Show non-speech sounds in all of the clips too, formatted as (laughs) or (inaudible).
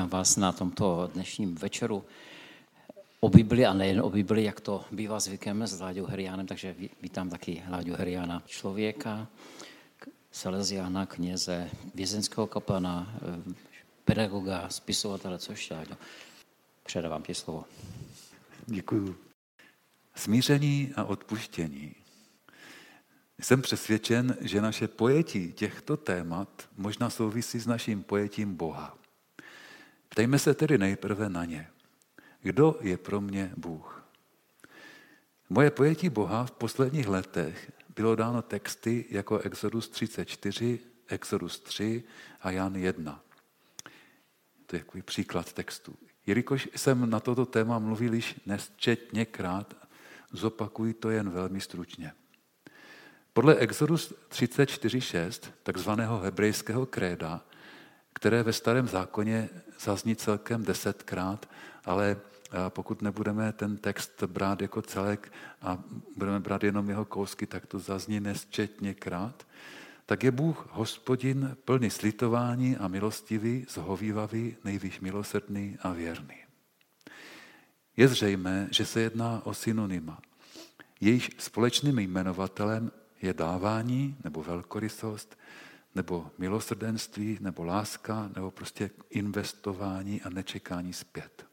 Vítám vás na tomto dnešním večeru o Bibli a nejen o Bibli, jak to bývá zvykem s Láďou Heriánem, takže vítám taky Láďu Heriána, člověka, Salesiána, kněze, vězenského kapana, pedagoga, spisovatele, což Láďo. Předávám ti slovo. Děkuju. Smíření a odpuštění. Jsem přesvědčen, že naše pojetí těchto témat možná souvisí s naším pojetím Boha. Ptejme se tedy nejprve na ně. Kdo je pro mě Bůh? Moje pojetí Boha v posledních letech bylo dáno texty jako Exodus 34, Exodus 3 a Jan 1. To je takový příklad textu. Jelikož jsem na toto téma mluvil již nesčetněkrát, zopakuji to jen velmi stručně. Podle Exodus 34.6, takzvaného hebrejského kréda, které ve starém zákoně zazní celkem desetkrát, ale pokud nebudeme ten text brát jako celek a budeme brát jenom jeho kousky, tak to zazní nesčetněkrát, tak je Bůh hospodin plný slitování a milostivý, zhovývavý, nejvíš milosrdný a věrný. Je zřejmé, že se jedná o synonyma. Jejíž společným jmenovatelem je dávání nebo velkorysost, nebo milosrdenství, nebo láska, nebo prostě investování a nečekání zpět.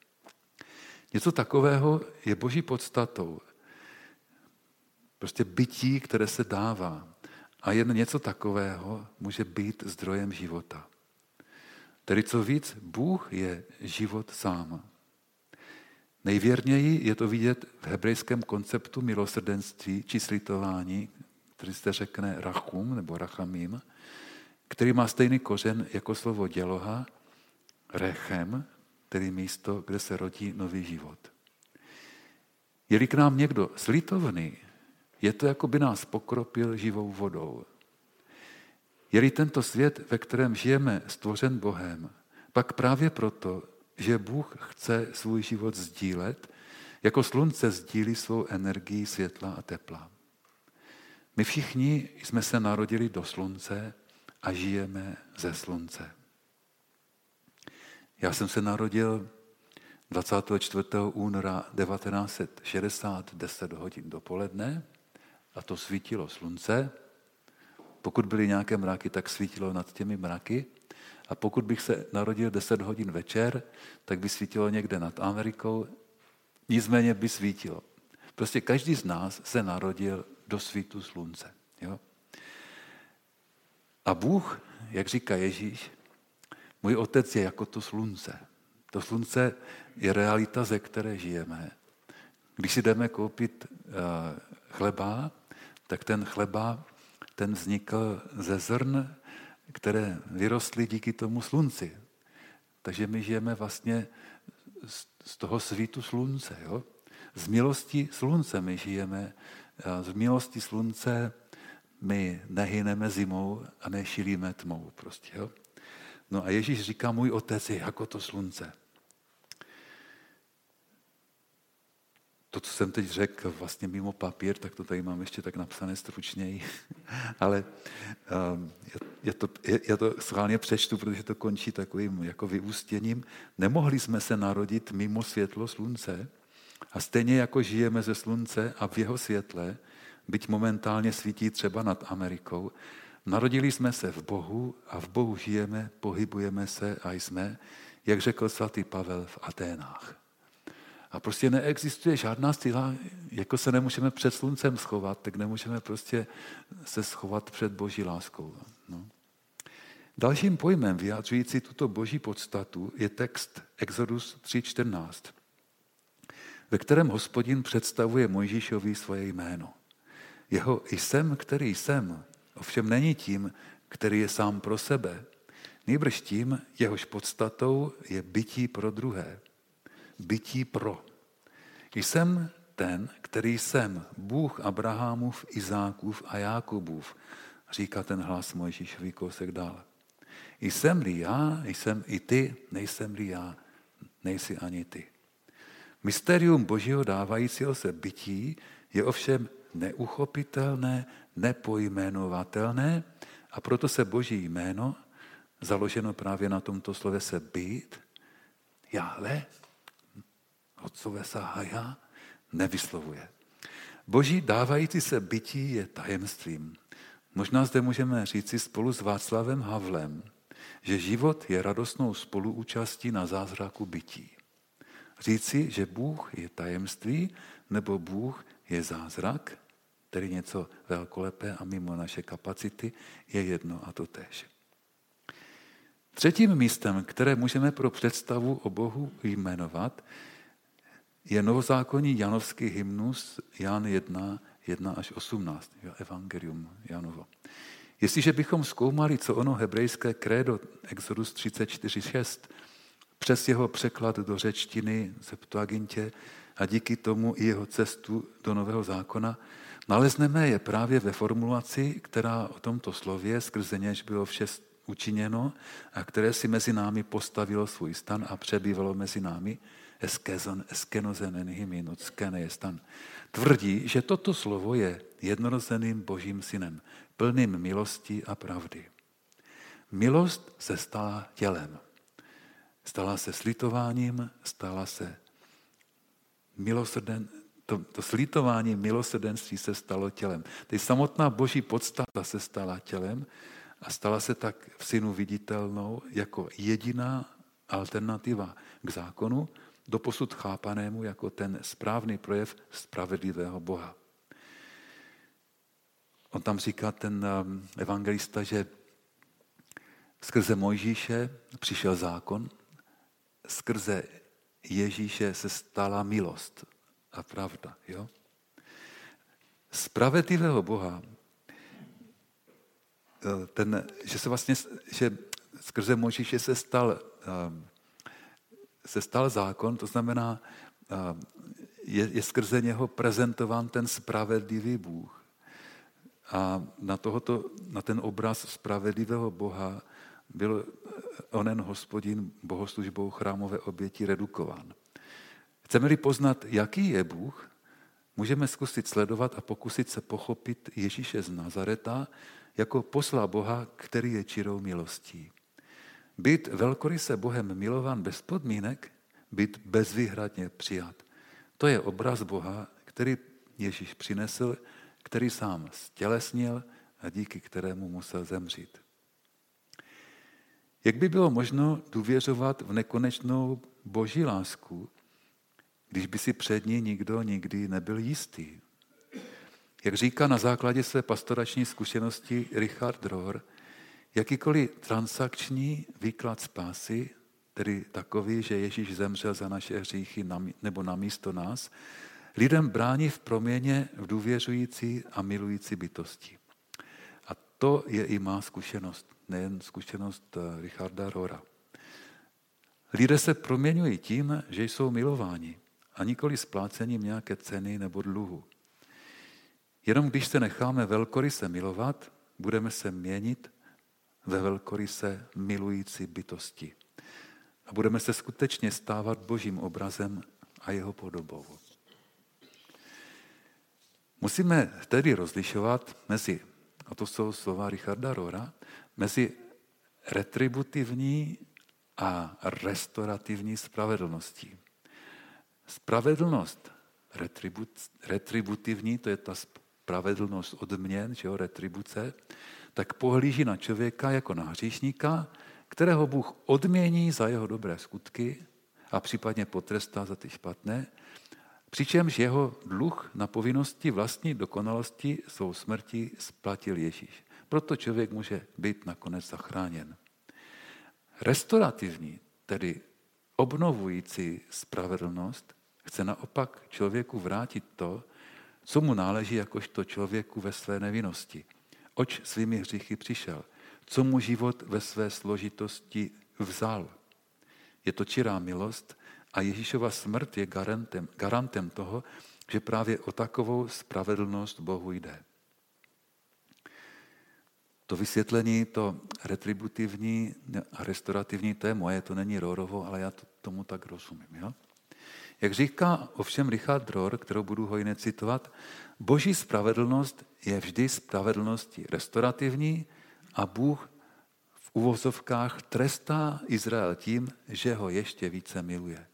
Něco takového je boží podstatou. Prostě bytí, které se dává. A jen něco takového může být zdrojem života. Tedy co víc, Bůh je život sám. Nejvěrněji je to vidět v hebrejském konceptu milosrdenství či slitování, který se řekne rachum nebo rachamim, který má stejný kořen jako slovo děloha, rechem, tedy místo, kde se rodí nový život. Je-li k nám někdo slitovný, je to, jako by nás pokropil živou vodou. Je-li tento svět, ve kterém žijeme, stvořen Bohem, pak právě proto, že Bůh chce svůj život sdílet, jako slunce sdílí svou energii světla a tepla. My všichni jsme se narodili do slunce a žijeme ze slunce. Já jsem se narodil 24. února 1960, 10 hodin dopoledne a to svítilo slunce. Pokud byly nějaké mraky, tak svítilo nad těmi mraky. A pokud bych se narodil 10 hodin večer, tak by svítilo někde nad Amerikou, nicméně by svítilo. Prostě každý z nás se narodil do svítu slunce. Jo? A Bůh, jak říká Ježíš, můj otec je jako to slunce. To slunce je realita, ze které žijeme. Když si jdeme koupit uh, chleba, tak ten chleba, ten vznikl ze zrn, které vyrostly díky tomu slunci. Takže my žijeme vlastně z toho svítu slunce. Jo? Z milosti slunce my žijeme. Z milosti slunce my nehyneme zimou a nešilíme tmou. Prostě, jo? No a Ježíš říká, můj otec je jako to slunce. To, co jsem teď řekl, vlastně mimo papír, tak to tady mám ještě tak napsané stručněji. (laughs) Ale um, je, to, je, já to schválně přečtu, protože to končí takovým jako vyústěním. Nemohli jsme se narodit mimo světlo slunce a stejně jako žijeme ze slunce a v jeho světle, byť momentálně svítí třeba nad Amerikou, narodili jsme se v Bohu a v Bohu žijeme, pohybujeme se a jsme, jak řekl svatý Pavel v Aténách. A prostě neexistuje žádná síla, jako se nemůžeme před sluncem schovat, tak nemůžeme prostě se schovat před boží láskou. No. Dalším pojmem vyjádřující tuto boží podstatu je text Exodus 3.14, ve kterém hospodin představuje Mojžíšovi svoje jméno. Jeho jsem, který jsem, ovšem není tím, který je sám pro sebe. Nejbrž tím, jehož podstatou je bytí pro druhé. Bytí pro. Jsem ten, který jsem, Bůh Abrahamův, Izákův a Jákobův, říká ten hlas Mojžíšový kousek dále. Jsem-li já, jsem i ty, nejsem-li já, nejsi ani ty. Mysterium Božího dávajícího se bytí je ovšem neuchopitelné, nepojmenovatelné a proto se Boží jméno, založeno právě na tomto slove se být, jále, otcové sahaja, nevyslovuje. Boží dávající se bytí je tajemstvím. Možná zde můžeme říci spolu s Václavem Havlem, že život je radostnou spoluúčastí na zázraku bytí. Říci, že Bůh je tajemství, nebo Bůh je zázrak, tedy něco velkolepé a mimo naše kapacity, je jedno a to tež. Třetím místem, které můžeme pro představu o Bohu jmenovat, je novozákonní janovský hymnus Jan 1, 1 až 18, Evangelium Janovo. Jestliže bychom zkoumali, co ono hebrejské krédo Exodus 34.6 přes jeho překlad do řečtiny Septuagintě a díky tomu i jeho cestu do Nového zákona, nalezneme je právě ve formulaci, která o tomto slově, skrze něž bylo vše učiněno a které si mezi námi postavilo svůj stan a přebývalo mezi námi, stan. Tvrdí, že toto slovo je jednorozeným božím synem, plným milosti a pravdy. Milost se stala tělem. Stala se slitováním, stala se milosrden, to, to slitování milosrdenství se stalo tělem. Teď samotná boží podstata se stala tělem a stala se tak v synu viditelnou jako jediná alternativa k zákonu, doposud chápanému jako ten správný projev spravedlivého Boha. On tam říká ten um, evangelista, že skrze Mojžíše přišel zákon, skrze Ježíše se stala milost a pravda. Jo? Spravedlivého Boha, eh, ten, že se vlastně, že skrze Mojžíše se stal, um, se stal zákon, to znamená, um, je, je skrze něho prezentován ten spravedlivý Bůh. A na, tohoto, na ten obraz spravedlivého Boha byl onen hospodin bohoslužbou chrámové oběti redukován. Chceme-li poznat, jaký je Bůh, můžeme zkusit sledovat a pokusit se pochopit Ježíše z Nazareta jako posla Boha, který je čirou milostí. Být velkoryse Bohem milován bez podmínek, být bezvýhradně přijat. To je obraz Boha, který Ježíš přinesl který sám stělesnil a díky kterému musel zemřít. Jak by bylo možno důvěřovat v nekonečnou boží lásku, když by si před ní nikdo nikdy nebyl jistý? Jak říká na základě své pastorační zkušenosti Richard Rohr, jakýkoliv transakční výklad spásy, tedy takový, že Ježíš zemřel za naše hříchy nebo na místo nás, lidem brání v proměně v důvěřující a milující bytosti. A to je i má zkušenost, nejen zkušenost eh, Richarda Rora. Lidé se proměňují tím, že jsou milováni a nikoli splácením nějaké ceny nebo dluhu. Jenom když se necháme velkoryse milovat, budeme se měnit ve velkoryse milující bytosti. A budeme se skutečně stávat božím obrazem a jeho podobou. Musíme tedy rozlišovat mezi, a to jsou slova Richarda Rora, mezi retributivní a restaurativní spravedlností. Spravedlnost retribut, retributivní, to je ta spravedlnost odměn, že jo, retribuce, tak pohlíží na člověka jako na hříšníka, kterého Bůh odmění za jeho dobré skutky a případně potrestá za ty špatné, Přičemž jeho dluh na povinnosti vlastní dokonalosti svou smrti splatil Ježíš. Proto člověk může být nakonec zachráněn. Restaurativní, tedy obnovující spravedlnost, chce naopak člověku vrátit to, co mu náleží jakožto člověku ve své nevinnosti. Oč svými hříchy přišel, co mu život ve své složitosti vzal. Je to čirá milost, a Ježíšova smrt je garantem, garantem toho, že právě o takovou spravedlnost Bohu jde. To vysvětlení, to retributivní a restaurativní, to je moje, to není Rorovo, ale já to, tomu tak rozumím. Jo? Jak říká ovšem Richard Rohr, kterou budu hojně citovat, boží spravedlnost je vždy spravedlností restaurativní a Bůh v uvozovkách trestá Izrael tím, že ho ještě více miluje.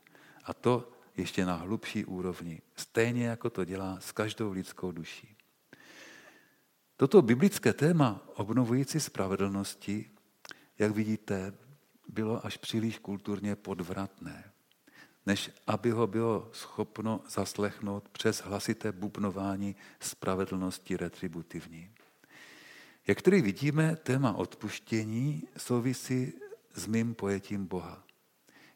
A to ještě na hlubší úrovni. Stejně jako to dělá s každou lidskou duší. Toto biblické téma obnovující spravedlnosti, jak vidíte, bylo až příliš kulturně podvratné, než aby ho bylo schopno zaslechnout přes hlasité bubnování spravedlnosti retributivní. Jak tedy vidíme, téma odpuštění souvisí s mým pojetím Boha.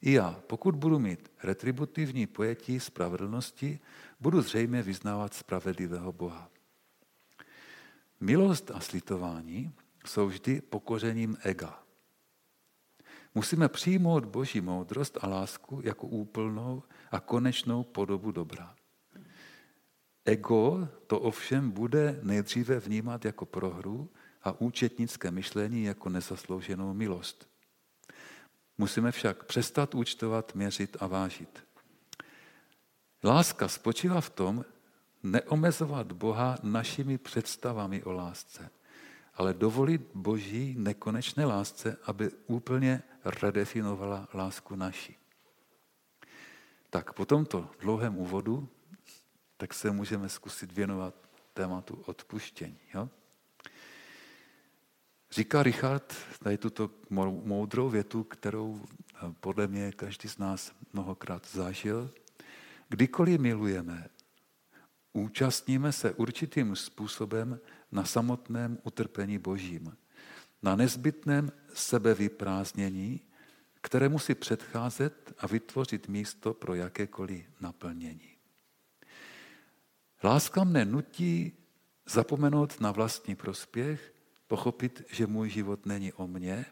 I já, pokud budu mít retributivní pojetí spravedlnosti, budu zřejmě vyznávat spravedlivého Boha. Milost a slitování jsou vždy pokořením ega. Musíme přijmout Boží moudrost a lásku jako úplnou a konečnou podobu dobra. Ego to ovšem bude nejdříve vnímat jako prohru a účetnické myšlení jako nezaslouženou milost. Musíme však přestat účtovat, měřit a vážit. Láska spočívá v tom, neomezovat Boha našimi představami o lásce, ale dovolit Boží nekonečné lásce, aby úplně redefinovala lásku naši. Tak po tomto dlouhém úvodu tak se můžeme zkusit věnovat tématu odpuštění. Jo? Říká Richard tady tuto moudrou větu, kterou eh, podle mě každý z nás mnohokrát zažil. Kdykoliv milujeme, účastníme se určitým způsobem na samotném utrpení Božím, na nezbytném sebevyprázdnění, které musí předcházet a vytvořit místo pro jakékoliv naplnění. Láska mne nutí zapomenout na vlastní prospěch pochopit, že můj život není o mně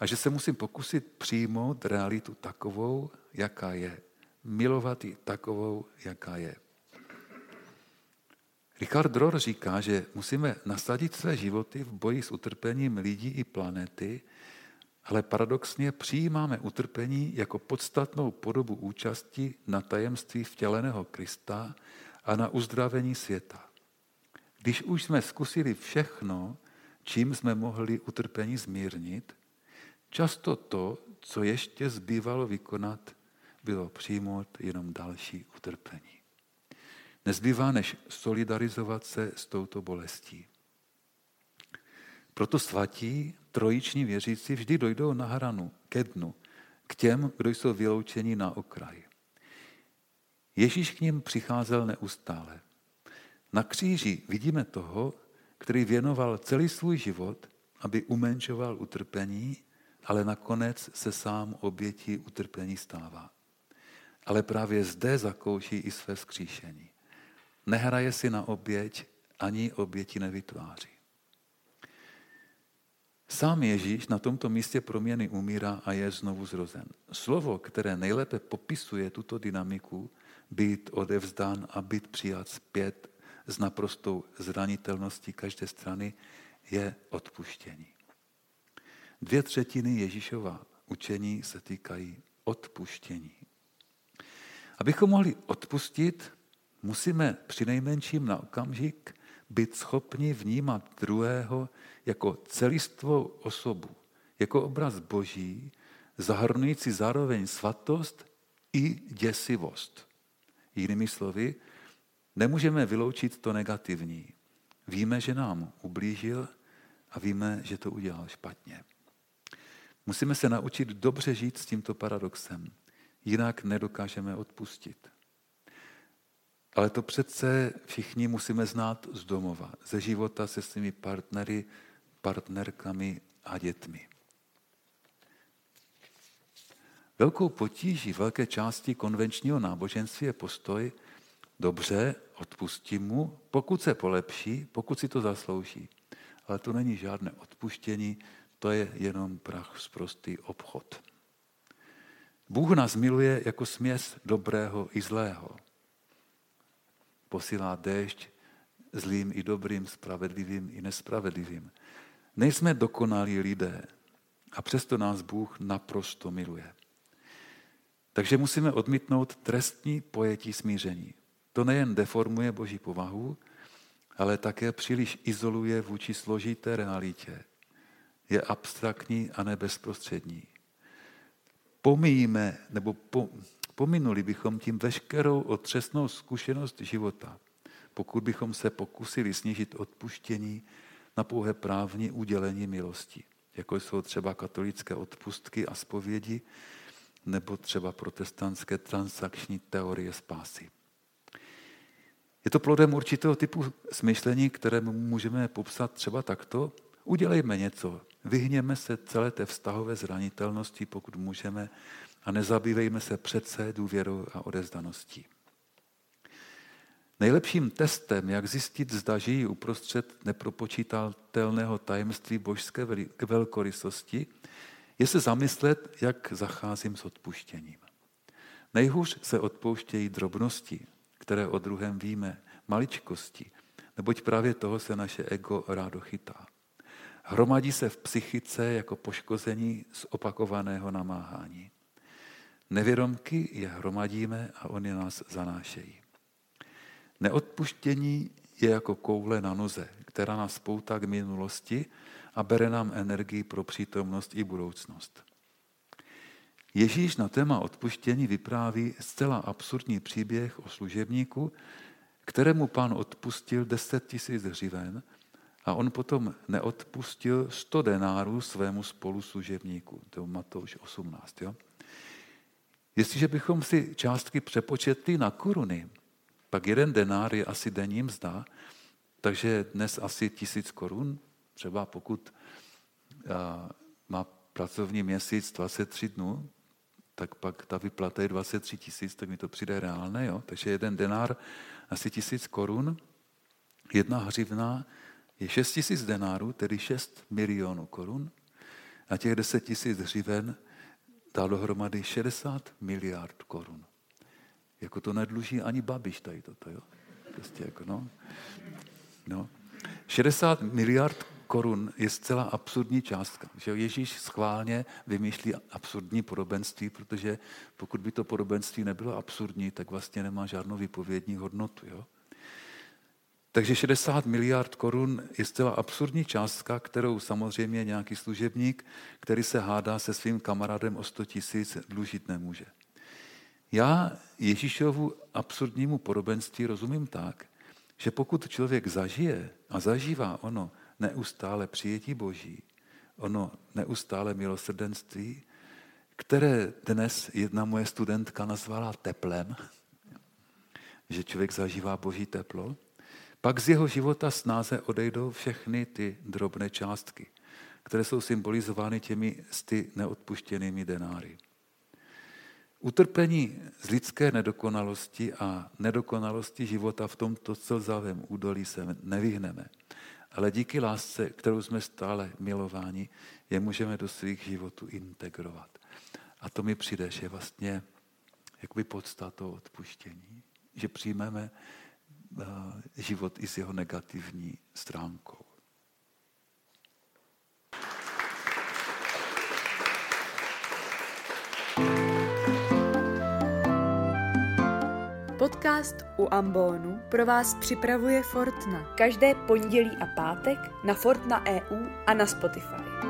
a že se musím pokusit přijmout realitu takovou, jaká je. Milovat ji takovou, jaká je. Richard Rohr říká, že musíme nasadit své životy v boji s utrpením lidí i planety, ale paradoxně přijímáme utrpení jako podstatnou podobu účasti na tajemství vtěleného Krista a na uzdravení světa. Když už jsme zkusili všechno, čím jsme mohli utrpení zmírnit, často to, co ještě zbývalo vykonat, bylo přijmout jenom další utrpení. Nezbývá než solidarizovat se s touto bolestí. Proto svatí, trojiční věřící vždy dojdou na hranu, ke dnu, k těm, kdo jsou vyloučeni na okraj. Ježíš k ním přicházel neustále. Na kříži vidíme toho, který věnoval celý svůj život, aby umenšoval utrpení, ale nakonec se sám obětí utrpení stává. Ale právě zde zakouší i své vzkříšení. Nehraje si na oběť, ani oběti nevytváří. Sám Ježíš na tomto místě proměny umírá a je znovu zrozen. Slovo, které nejlépe popisuje tuto dynamiku, být odevzdán a být přijat zpět s naprostou zranitelností každé strany, je odpuštění. Dvě třetiny Ježíšova učení se týkají odpuštění. Abychom mohli odpustit, musíme při nejmenším na okamžik být schopni vnímat druhého jako celistvou osobu, jako obraz Boží, zahrnující zároveň svatost i děsivost. Jinými slovy, Nemůžeme vyloučit to negativní. Víme, že nám ublížil a víme, že to udělal špatně. Musíme se naučit dobře žít s tímto paradoxem, jinak nedokážeme odpustit. Ale to přece všichni musíme znát z domova, ze života se svými partnery, partnerkami a dětmi. Velkou potíží velké části konvenčního náboženství je postoj, dobře, odpustím mu, pokud se polepší, pokud si to zaslouží. Ale to není žádné odpuštění, to je jenom prach z prostý obchod. Bůh nás miluje jako směs dobrého i zlého. Posílá déšť zlým i dobrým, spravedlivým i nespravedlivým. Nejsme dokonalí lidé a přesto nás Bůh naprosto miluje. Takže musíme odmítnout trestní pojetí smíření. To nejen deformuje boží povahu, ale také příliš izoluje vůči složité realitě, je abstraktní a nebezprostřední. Pomíjíme, nebo po, pominuli bychom tím veškerou otřesnou zkušenost života, pokud bychom se pokusili snížit odpuštění na pouhé právní udělení milosti, jako jsou třeba katolické odpustky a spovědi, nebo třeba protestantské transakční teorie spásy. Je to plodem určitého typu smyšlení, které můžeme popsat třeba takto. Udělejme něco, vyhněme se celé té vztahové zranitelnosti, pokud můžeme, a nezabývejme se přece důvěrou a odezdaností. Nejlepším testem, jak zjistit, zda žijí uprostřed nepropočítatelného tajemství božské velkorysosti, je se zamyslet, jak zacházím s odpuštěním. Nejhůř se odpouštějí drobnosti, které o druhém víme, maličkosti, neboť právě toho se naše ego rádo chytá. Hromadí se v psychice jako poškození z opakovaného namáhání. Nevědomky je hromadíme a oni nás zanášejí. Neodpuštění je jako koule na noze, která nás poutá k minulosti a bere nám energii pro přítomnost i budoucnost. Ježíš na téma odpuštění vypráví zcela absurdní příběh o služebníku, kterému pán odpustil 10 tisíc hřiven a on potom neodpustil 100 denárů svému spoluslužebníku. To je Matouš 18. Jo? Jestliže bychom si částky přepočetli na koruny, pak jeden denár je asi denní mzda, takže dnes asi tisíc korun, třeba pokud má pracovní měsíc 23 dnů, tak pak ta vyplata je 23 tisíc, tak mi to přijde reálné. Jo? Takže jeden denár asi tisíc korun, jedna hřivna je 6 tisíc denárů, tedy 6 milionů korun. A těch 10 tisíc hřiven dá dohromady 60 miliard korun. Jako to nedluží ani Babiš tady toto, jo. Prostě jako no. no. 60 miliard korun je zcela absurdní částka. Že Ježíš schválně vymýšlí absurdní podobenství, protože pokud by to podobenství nebylo absurdní, tak vlastně nemá žádnou vypovědní hodnotu. Jo? Takže 60 miliard korun je zcela absurdní částka, kterou samozřejmě nějaký služebník, který se hádá se svým kamarádem o 100 tisíc, dlužit nemůže. Já Ježíšovu absurdnímu podobenství rozumím tak, že pokud člověk zažije a zažívá ono neustále přijetí Boží, ono neustále milosrdenství, které dnes jedna moje studentka nazvala teplem, že člověk zažívá Boží teplo, pak z jeho života snáze odejdou všechny ty drobné částky, které jsou symbolizovány těmi sty neodpuštěnými denáry. Utrpení z lidské nedokonalosti a nedokonalosti života v tomto slzavém údolí se nevyhneme. Ale díky lásce, kterou jsme stále milováni, je můžeme do svých životů integrovat. A to mi přijde, že vlastně jakoby podstatou odpuštění. Že přijmeme život i s jeho negativní stránkou. Podcast u Ambonu pro vás připravuje Fortna. Každé pondělí a pátek na Fortna EU a na Spotify.